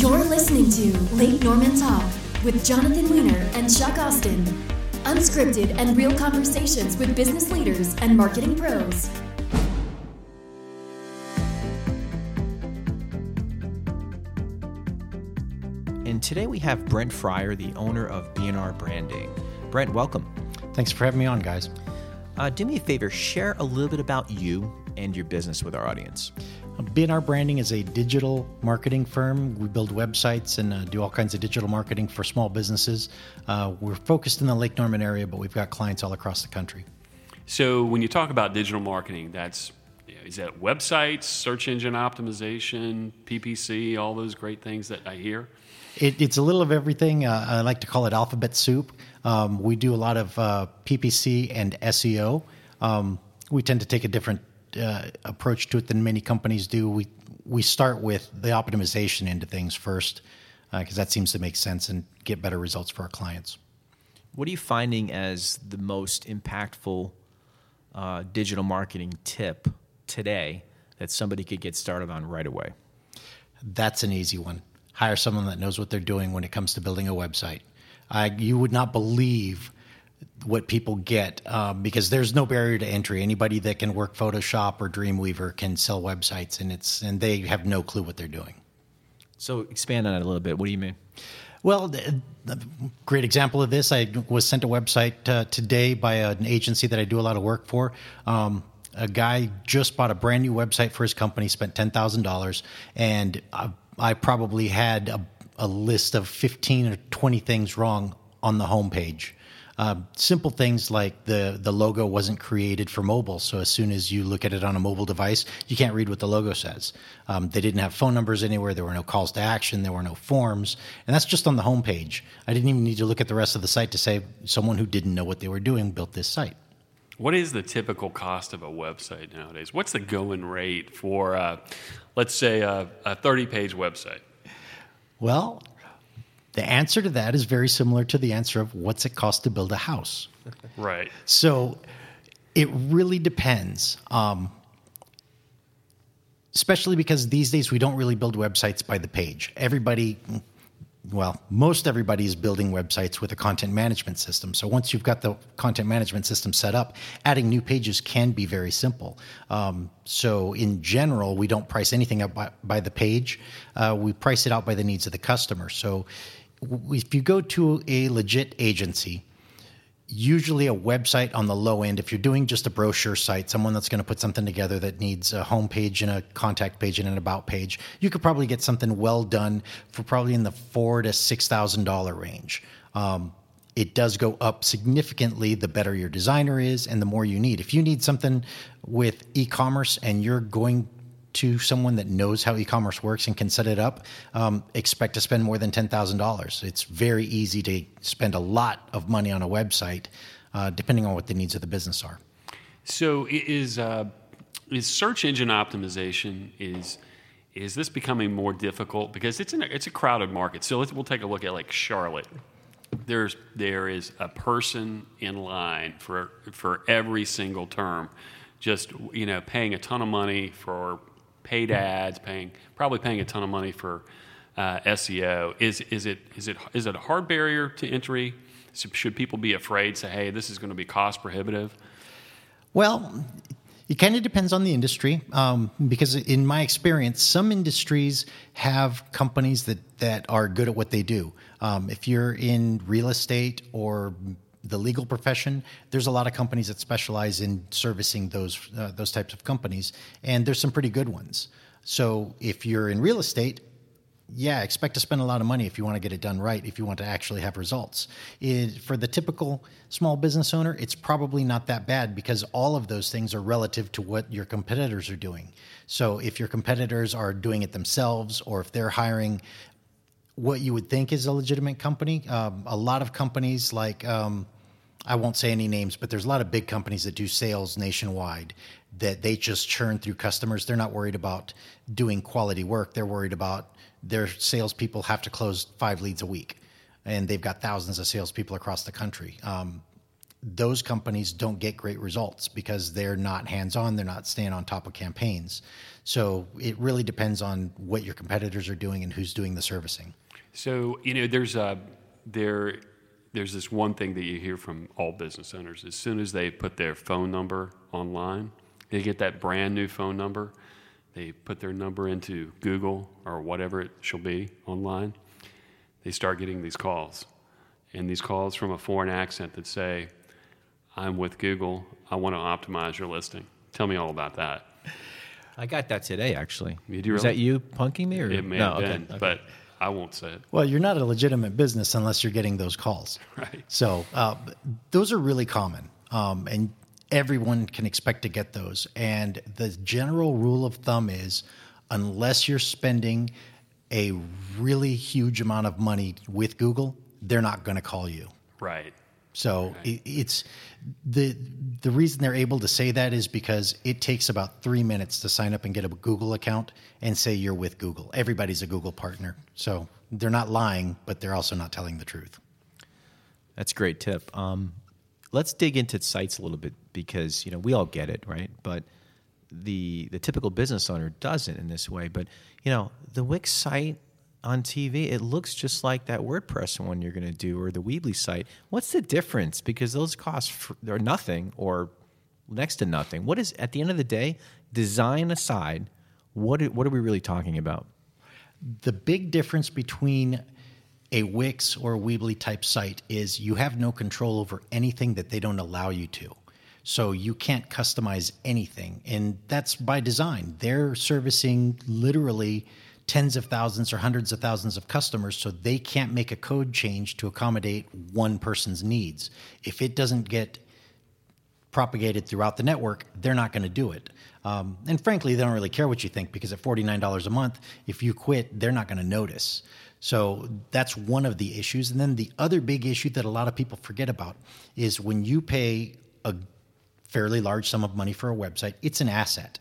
You're listening to Lake Norman Talk with Jonathan Weiner and Chuck Austin. Unscripted and real conversations with business leaders and marketing pros. And today we have Brent Friar, the owner of BNR Branding. Brent, welcome. Thanks for having me on, guys. Uh, do me a favor, share a little bit about you and your business with our audience. BNR Branding is a digital marketing firm. We build websites and uh, do all kinds of digital marketing for small businesses. Uh, we're focused in the Lake Norman area, but we've got clients all across the country. So, when you talk about digital marketing, that's is that websites, search engine optimization, PPC, all those great things that I hear? It, it's a little of everything. Uh, I like to call it alphabet soup. Um, we do a lot of uh, PPC and SEO. Um, we tend to take a different uh, approach to it than many companies do. We we start with the optimization into things first because uh, that seems to make sense and get better results for our clients. What are you finding as the most impactful uh, digital marketing tip today that somebody could get started on right away? That's an easy one. Hire someone that knows what they're doing when it comes to building a website. you would not believe what people get um, because there's no barrier to entry. Anybody that can work Photoshop or Dreamweaver can sell websites, and it's and they have no clue what they're doing. So expand on that a little bit. What do you mean? Well, a great example of this, I was sent a website uh, today by an agency that I do a lot of work for. Um, a guy just bought a brand new website for his company, spent ten thousand dollars, and I, I probably had a, a list of fifteen or twenty things wrong on the homepage uh, simple things like the the logo wasn't created for mobile, so as soon as you look at it on a mobile device, you can't read what the logo says. Um, they didn't have phone numbers anywhere. There were no calls to action. There were no forms, and that's just on the homepage. I didn't even need to look at the rest of the site to say someone who didn't know what they were doing built this site. What is the typical cost of a website nowadays? What's the going rate for, uh, let's say, a, a 30 page website? Well, the answer to that is very similar to the answer of what's it cost to build a house. Right. So it really depends. Um, especially because these days we don't really build websites by the page. Everybody well, most everybody is building websites with a content management system. So once you've got the content management system set up, adding new pages can be very simple. Um, so in general, we don't price anything up by, by the page. Uh, we price it out by the needs of the customer. So if you go to a legit agency, usually a website on the low end, if you're doing just a brochure site, someone that's going to put something together that needs a home page and a contact page and an about page, you could probably get something well done for probably in the four to six thousand dollar range. Um, it does go up significantly the better your designer is and the more you need. If you need something with e-commerce and you're going to someone that knows how e-commerce works and can set it up, um, expect to spend more than ten thousand dollars. It's very easy to spend a lot of money on a website, uh, depending on what the needs of the business are. So, is uh, is search engine optimization is is this becoming more difficult because it's a, it's a crowded market? So we'll take a look at like Charlotte. There's there is a person in line for for every single term, just you know paying a ton of money for paid ads, paying probably paying a ton of money for uh, SEO. Is is it is it is it a hard barrier to entry? Should people be afraid? Say, hey, this is going to be cost prohibitive. Well, it kind of depends on the industry, um, because in my experience, some industries have companies that that are good at what they do. Um, if you're in real estate or the legal profession, there's a lot of companies that specialize in servicing those uh, those types of companies, and there's some pretty good ones. So if you're in real estate, yeah, expect to spend a lot of money if you want to get it done right, if you want to actually have results. It, for the typical small business owner, it's probably not that bad because all of those things are relative to what your competitors are doing. So if your competitors are doing it themselves or if they're hiring what you would think is a legitimate company. Um, a lot of companies, like um, I won't say any names, but there's a lot of big companies that do sales nationwide that they just churn through customers. They're not worried about doing quality work. They're worried about their salespeople have to close five leads a week, and they've got thousands of salespeople across the country. Um, those companies don't get great results because they're not hands on, they're not staying on top of campaigns. So it really depends on what your competitors are doing and who's doing the servicing. So you know, there's a there there's this one thing that you hear from all business owners. As soon as they put their phone number online, they get that brand new phone number. They put their number into Google or whatever it shall be online. They start getting these calls, and these calls from a foreign accent that say, "I'm with Google. I want to optimize your listing." Tell me all about that. I got that today, actually. You really? that you punking me, or It may no? have okay, been, okay. but I won't say it. Well, you're not a legitimate business unless you're getting those calls. Right. So uh, those are really common, um, and everyone can expect to get those. And the general rule of thumb is, unless you're spending a really huge amount of money with Google, they're not going to call you. Right. So it, it's the the reason they're able to say that is because it takes about three minutes to sign up and get a Google account and say you're with Google. Everybody's a Google partner, so they're not lying, but they're also not telling the truth. That's a great tip. Um, let's dig into sites a little bit because you know we all get it, right? But the the typical business owner doesn't in this way. But you know the Wix site on TV, it looks just like that WordPress one you're going to do or the Weebly site. What's the difference? Because those costs are nothing or next to nothing. What is at the end of the day, design aside, what what are we really talking about? The big difference between a Wix or a Weebly type site is you have no control over anything that they don't allow you to. So you can't customize anything. And that's by design. They're servicing literally tens of thousands or hundreds of thousands of customers, so they can't make a code change to accommodate one person's needs. If it doesn't get propagated throughout the network, they're not going to do it. Um, and frankly, they don't really care what you think because at $49 a month, if you quit, they're not going to notice. So that's one of the issues. And then the other big issue that a lot of people forget about is when you pay a fairly large sum of money for a website, it's an asset.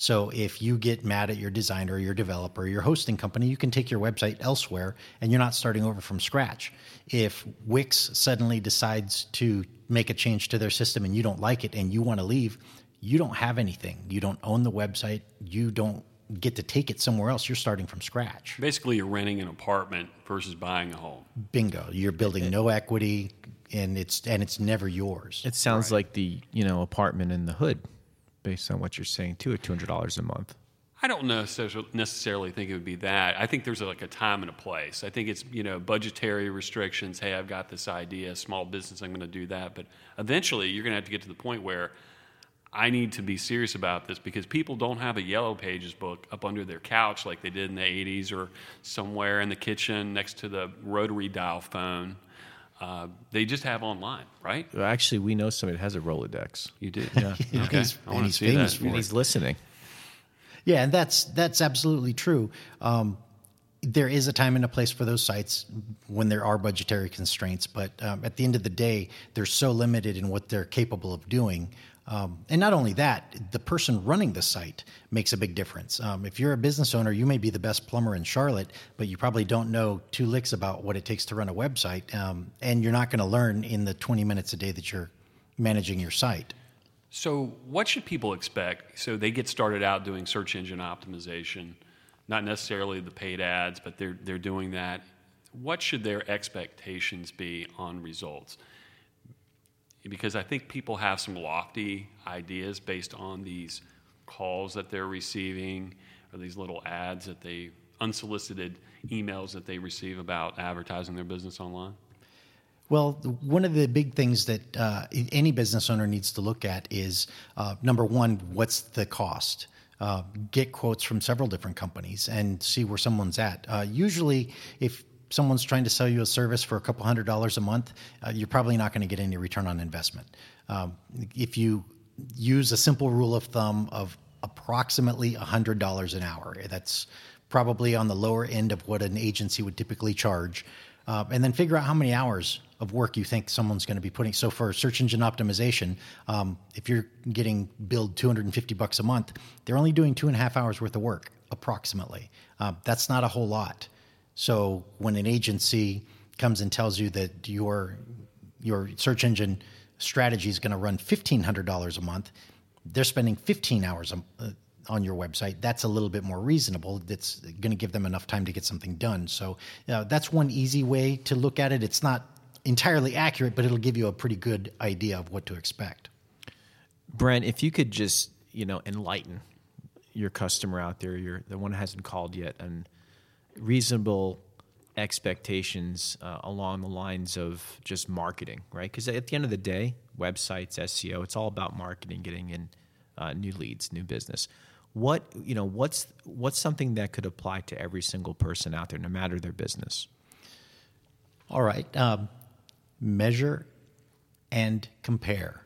So if you get mad at your designer, your developer, your hosting company, you can take your website elsewhere and you're not starting over from scratch. If Wix suddenly decides to make a change to their system and you don't like it and you want to leave, you don't have anything. You don't own the website. You don't get to take it somewhere else. You're starting from scratch. Basically, you're renting an apartment versus buying a home. Bingo. You're building no equity and it's and it's never yours. It sounds like the you know apartment in the hood, based on what you're saying too, at two hundred dollars a month. I don't necessarily think it would be that. I think there's like a time and a place. I think it's you know budgetary restrictions. Hey, I've got this idea, small business, I'm going to do that. But eventually, you're going to have to get to the point where I need to be serious about this because people don't have a yellow pages book up under their couch like they did in the 80s or somewhere in the kitchen next to the rotary dial phone. Uh, they just have online, right? Well, Actually, we know somebody that has a Rolodex. You do. Yeah. Okay. He's- I and want to he's see famous that. for And it. he's listening. Yeah, and that's that's absolutely true. Um, there is a time and a place for those sites when there are budgetary constraints, but um, at the end of the day, they're so limited in what they're capable of doing. Um, and not only that, the person running the site makes a big difference. Um, if you're a business owner, you may be the best plumber in Charlotte, but you probably don't know two licks about what it takes to run a website, um, and you're not going to learn in the 20 minutes a day that you're managing your site. So, what should people expect? So, they get started out doing search engine optimization, not necessarily the paid ads, but they're, they're doing that. What should their expectations be on results? Because I think people have some lofty ideas based on these calls that they're receiving or these little ads that they, unsolicited emails that they receive about advertising their business online. Well, one of the big things that uh, any business owner needs to look at is uh, number one, what's the cost? Uh, get quotes from several different companies and see where someone's at. Uh, usually, if someone's trying to sell you a service for a couple hundred dollars a month, uh, you're probably not going to get any return on investment. Um, if you use a simple rule of thumb of approximately $100 an hour, that's probably on the lower end of what an agency would typically charge. Uh, and then figure out how many hours of work you think someone's going to be putting. So for search engine optimization, um, if you're getting billed 250 bucks a month, they're only doing two and a half hours worth of work, approximately. Uh, that's not a whole lot. So when an agency comes and tells you that your your search engine strategy is going to run $1,500 a month, they're spending 15 hours a, uh, on your website. That's a little bit more reasonable. That's going to give them enough time to get something done. So uh, that's one easy way to look at it. It's not entirely accurate, but it'll give you a pretty good idea of what to expect. Brent, if you could just you know enlighten your customer out there, your the one who hasn't called yet, and reasonable expectations uh, along the lines of just marketing, right? Because at the end of the day, websites, SEO, it's all about marketing, getting in uh, new leads, new business. What you know, what's what's something that could apply to every single person out there, no matter their business? All right, um, measure and compare.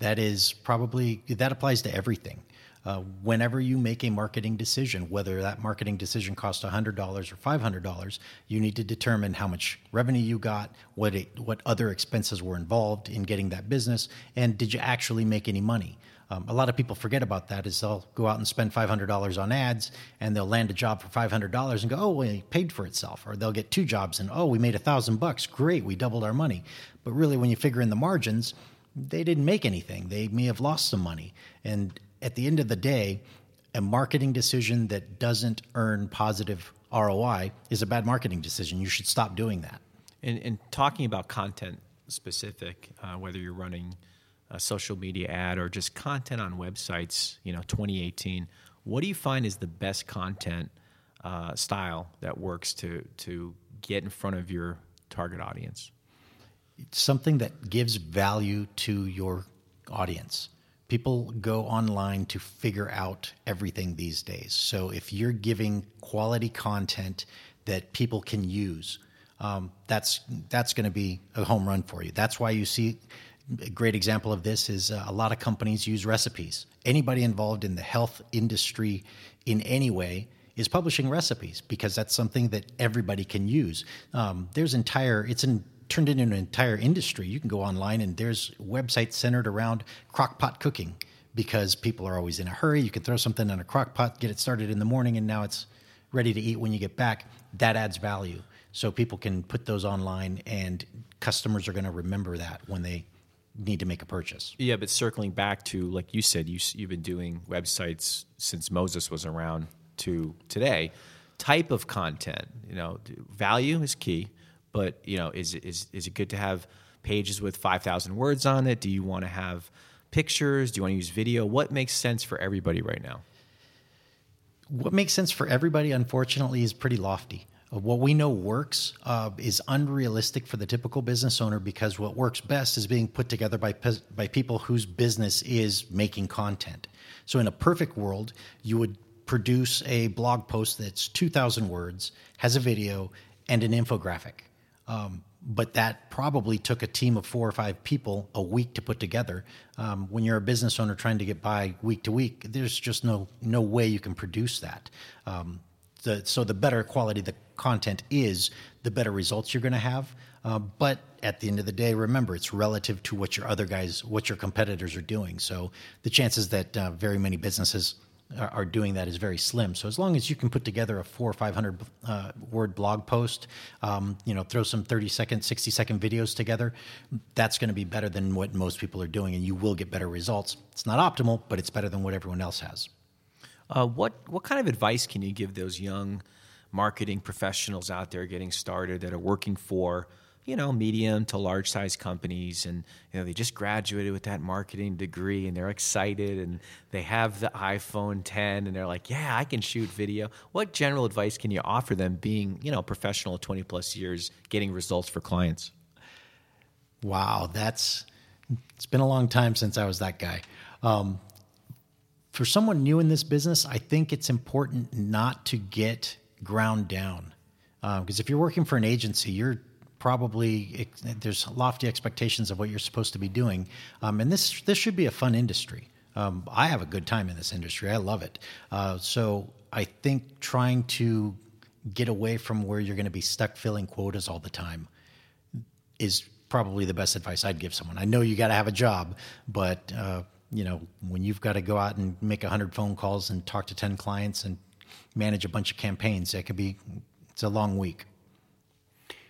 That is probably that applies to everything. Uh, whenever you make a marketing decision, whether that marketing decision costs $100 or $500, you need to determine how much revenue you got, what, it, what other expenses were involved in getting that business, and did you actually make any money? Um, a lot of people forget about that is they'll go out and spend $500 on ads and they'll land a job for $500 and go, oh, well, it paid for itself. Or they'll get two jobs and, oh, we made a thousand bucks. Great. We doubled our money. But really, when you figure in the margins, they didn't make anything. They may have lost some money. And at the end of the day, a marketing decision that doesn't earn positive ROI is a bad marketing decision. You should stop doing that. And, and talking about content specific, uh, whether you're running a social media ad or just content on websites, you know, 2018, what do you find is the best content uh, style that works to to get in front of your target audience? something that gives value to your audience. People go online to figure out everything these days. So if you're giving quality content that people can use, um, that's that's going to be a home run for you. That's why you see a great example of this is uh, a lot of companies use recipes. Anybody involved in the health industry in any way is publishing recipes because that's something that everybody can use. Um, there's entire it's an turned into an entire industry. You can go online and there's websites centered around crockpot cooking because people are always in a hurry. You can throw something in a crock pot, get it started in the morning, and now it's ready to eat when you get back. That adds value. So people can put those online, and customers are going to remember that when they need to make a purchase. Yeah, but circling back to like you said, you you've been doing websites since Moses was around to today. Type of content, you know, value is key but you know, is is is it good to have pages with five thousand words on it? Do you want to have pictures? Do you want to use video? What makes sense for everybody right now? What makes sense for everybody, unfortunately, is pretty lofty. Uh, what we know works uh, is unrealistic for the typical business owner because what works best is being put together by by people whose business is making content. So, in a perfect world, you would produce a blog post that's 2,000 words, has a video, and an infographic. Um, but that probably took a team of four or five people a week to put together. Um, when you're a business owner trying to get by week to week, there's just no no way you can produce that. Um, the, so the better quality the content is, the better results you're going to have. Uh, but at the end of the day, remember it's relative to what your other guys, what your competitors are doing. So the chances that uh, very many businesses are, doing that is very slim. So as long as you can put together a four or five hundred uh, word blog post, um, you know, throw some thirty second, sixty second videos together, that's going to be better than what most people are doing, and you will get better results. It's not optimal, but it's better than what everyone else has. Uh, what what kind of advice can you give those young marketing professionals out there getting started that are working for you know, medium to large size companies and you know, they just graduated with that marketing degree and they're excited and they have the iPhone 10 and they're like, "Yeah, I can shoot video." What general advice can you offer them being, you know, professional 20 plus years getting results for clients? Wow, that's it's been a long time since I was that guy. Um, for someone new in this business, I think it's important not to get ground down. Because uh, if you're working for an agency, you're probably there's lofty expectations of what you're supposed to be doing, um, and this this should be a fun industry. Um, I have a good time in this industry. I love it. Uh, so I think trying to get away from where you're going to be stuck filling quotas all the time is probably the best advice I'd give someone. I know you got to have a job, but uh, you know when you've got to go out and make hundred phone calls and talk to ten clients and manage a bunch of campaigns, that could be it's a long week.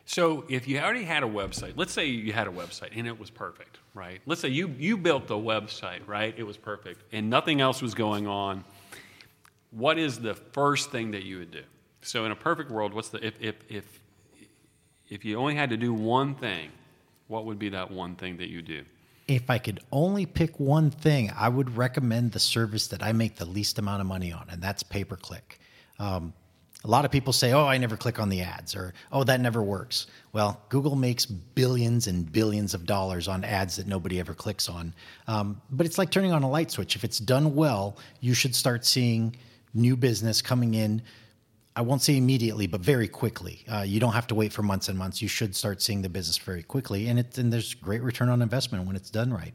So if you already had a website, let's say you had a website and it was perfect, right? Let's say you you built the website, right? It was perfect and nothing else was going on. What is the first thing that you would do? So in a perfect world, what's the if if if if you only had to do one thing, what would be that one thing that you do? If I could only pick one thing, I would recommend the service that I make the least amount of money on, and that's pay per click. Um, a lot of people say, oh, I never click on the ads, or oh, that never works. Well, Google makes billions and billions of dollars on ads that nobody ever clicks on. Um, but it's like turning on a light switch. If it's done well, you should start seeing new business coming in. I won't say immediately, but very quickly. Uh, you don't have to wait for months and months. You should start seeing the business very quickly, and, it, and there's great return on investment when it's done right.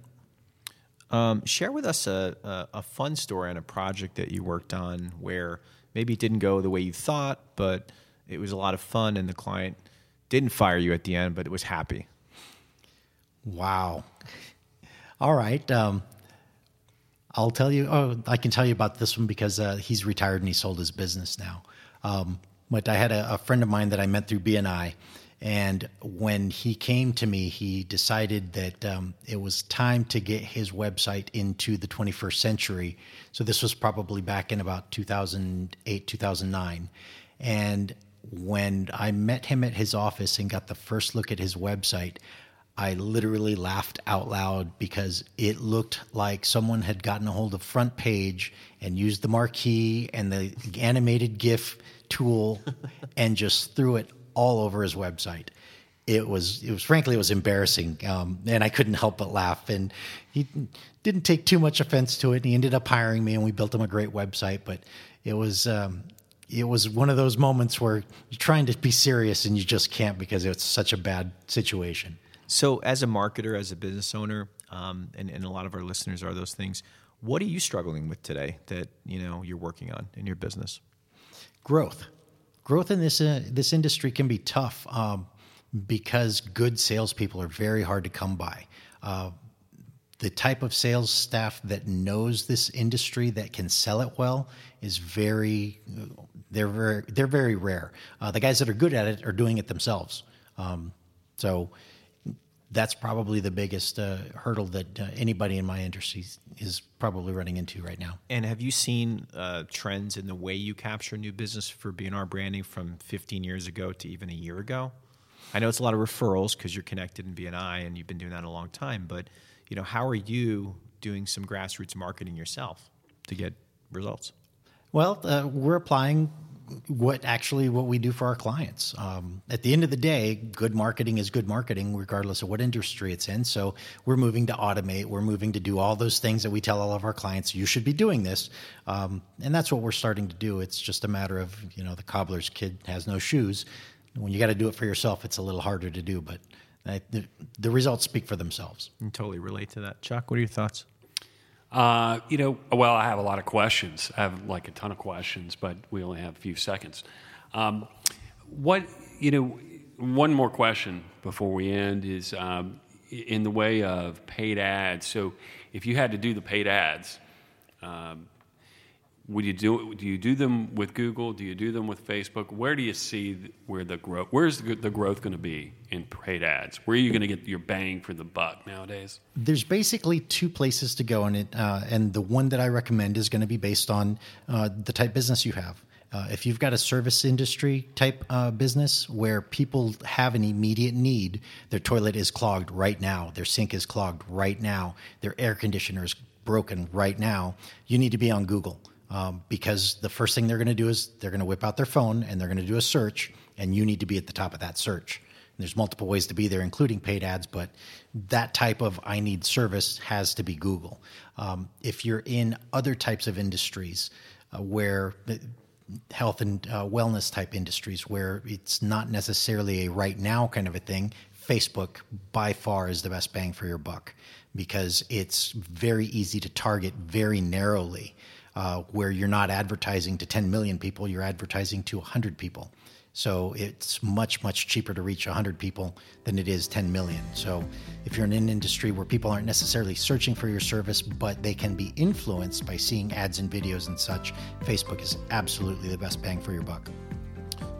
Um, share with us a, a, a, fun story on a project that you worked on where maybe it didn't go the way you thought, but it was a lot of fun, and the client didn't fire you at the end, but it was happy. Wow. All right. Um, I'll tell you. Oh, I can tell you about this one because uh, he's retired and he sold his business now. Um, but I had a, a, friend of mine that I met through BNI, and when he came to me, he decided that um, it was time to get his website into the 21st century. So this was probably back in about 2008, 2009, and when I met him at his office and got the first look at his website, I literally laughed out loud because it looked like someone had gotten a hold of FrontPage and used the marquee and the animated GIF tool and just threw it all over his website. It was, it was frankly, it was embarrassing, um, and I couldn't help but laugh. And he didn't take too much offense to it. And he ended up hiring me, and we built him a great website. But it was, um, it was one of those moments where you're trying to be serious and you just can't because it's such a bad situation. So, as a marketer, as a business owner, um, and, and a lot of our listeners are those things. What are you struggling with today that you know you're working on in your business? Growth, growth in this uh, this industry can be tough um, because good salespeople are very hard to come by. Uh, the type of sales staff that knows this industry that can sell it well is very they're very they're very rare. Uh, the guys that are good at it are doing it themselves. Um, so that's probably the biggest uh, hurdle that uh, anybody in my industry is probably running into right now. And have you seen uh, trends in the way you capture new business for B&R branding from 15 years ago to even a year ago? I know it's a lot of referrals because you're connected in BNI and you've been doing that a long time. But you know, how are you doing some grassroots marketing yourself to get results? Well, uh, we're applying what actually what we do for our clients. Um, at the end of the day, good marketing is good marketing, regardless of what industry it's in. So we're moving to automate. We're moving to do all those things that we tell all of our clients. You should be doing this, um, and that's what we're starting to do. It's just a matter of you know the cobbler's kid has no shoes. When you got to do it for yourself, it's a little harder to do, but the, the results speak for themselves. I totally relate to that. Chuck, what are your thoughts? Uh, you know, well, I have a lot of questions. I have like a ton of questions, but we only have a few seconds. Um, what, you know, one more question before we end is um, in the way of paid ads. So if you had to do the paid ads, um, would you do do you do them with Google? Do you do them with Facebook? Where do you see where the growth? Where's the, the growth going to be in paid ads? Where are you going to get your bang for the buck nowadays? There's basically two places to go in it, uh, and the one that I recommend is going to be based on uh, the type business you have. Uh, if you've got a service industry type uh, business where people have an immediate need, their toilet is clogged right now, their sink is clogged right now, their air conditioner is broken right now, you need to be on Google um, because the first thing they're going to do is they're going to whip out their phone and they're going to do a search, and you need to be at the top of that search. And there's multiple ways to be there, including paid ads, but that type of I need service has to be Google. Um, if you're in other types of industries uh, where health and uh, wellness type industries where it's not necessarily a right now kind of a thing, Facebook by far is the best bang for your buck because it's very easy to target very narrowly uh, where you're not advertising to 10 million people, you're advertising to 100 people. So it's much, much cheaper to reach 100 people than it is 10 million. So if you're in an industry where people aren't necessarily searching for your service, but they can be influenced by seeing ads and videos and such, Facebook is absolutely the best bang for your buck.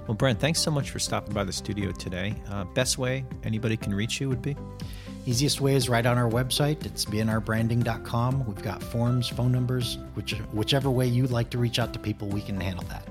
Well, Brent, thanks so much for stopping by the studio today. Uh, best way anybody can reach you would be? Easiest way is right on our website. It's bnrbranding.com. We've got forms, phone numbers, which, whichever way you'd like to reach out to people, we can handle that.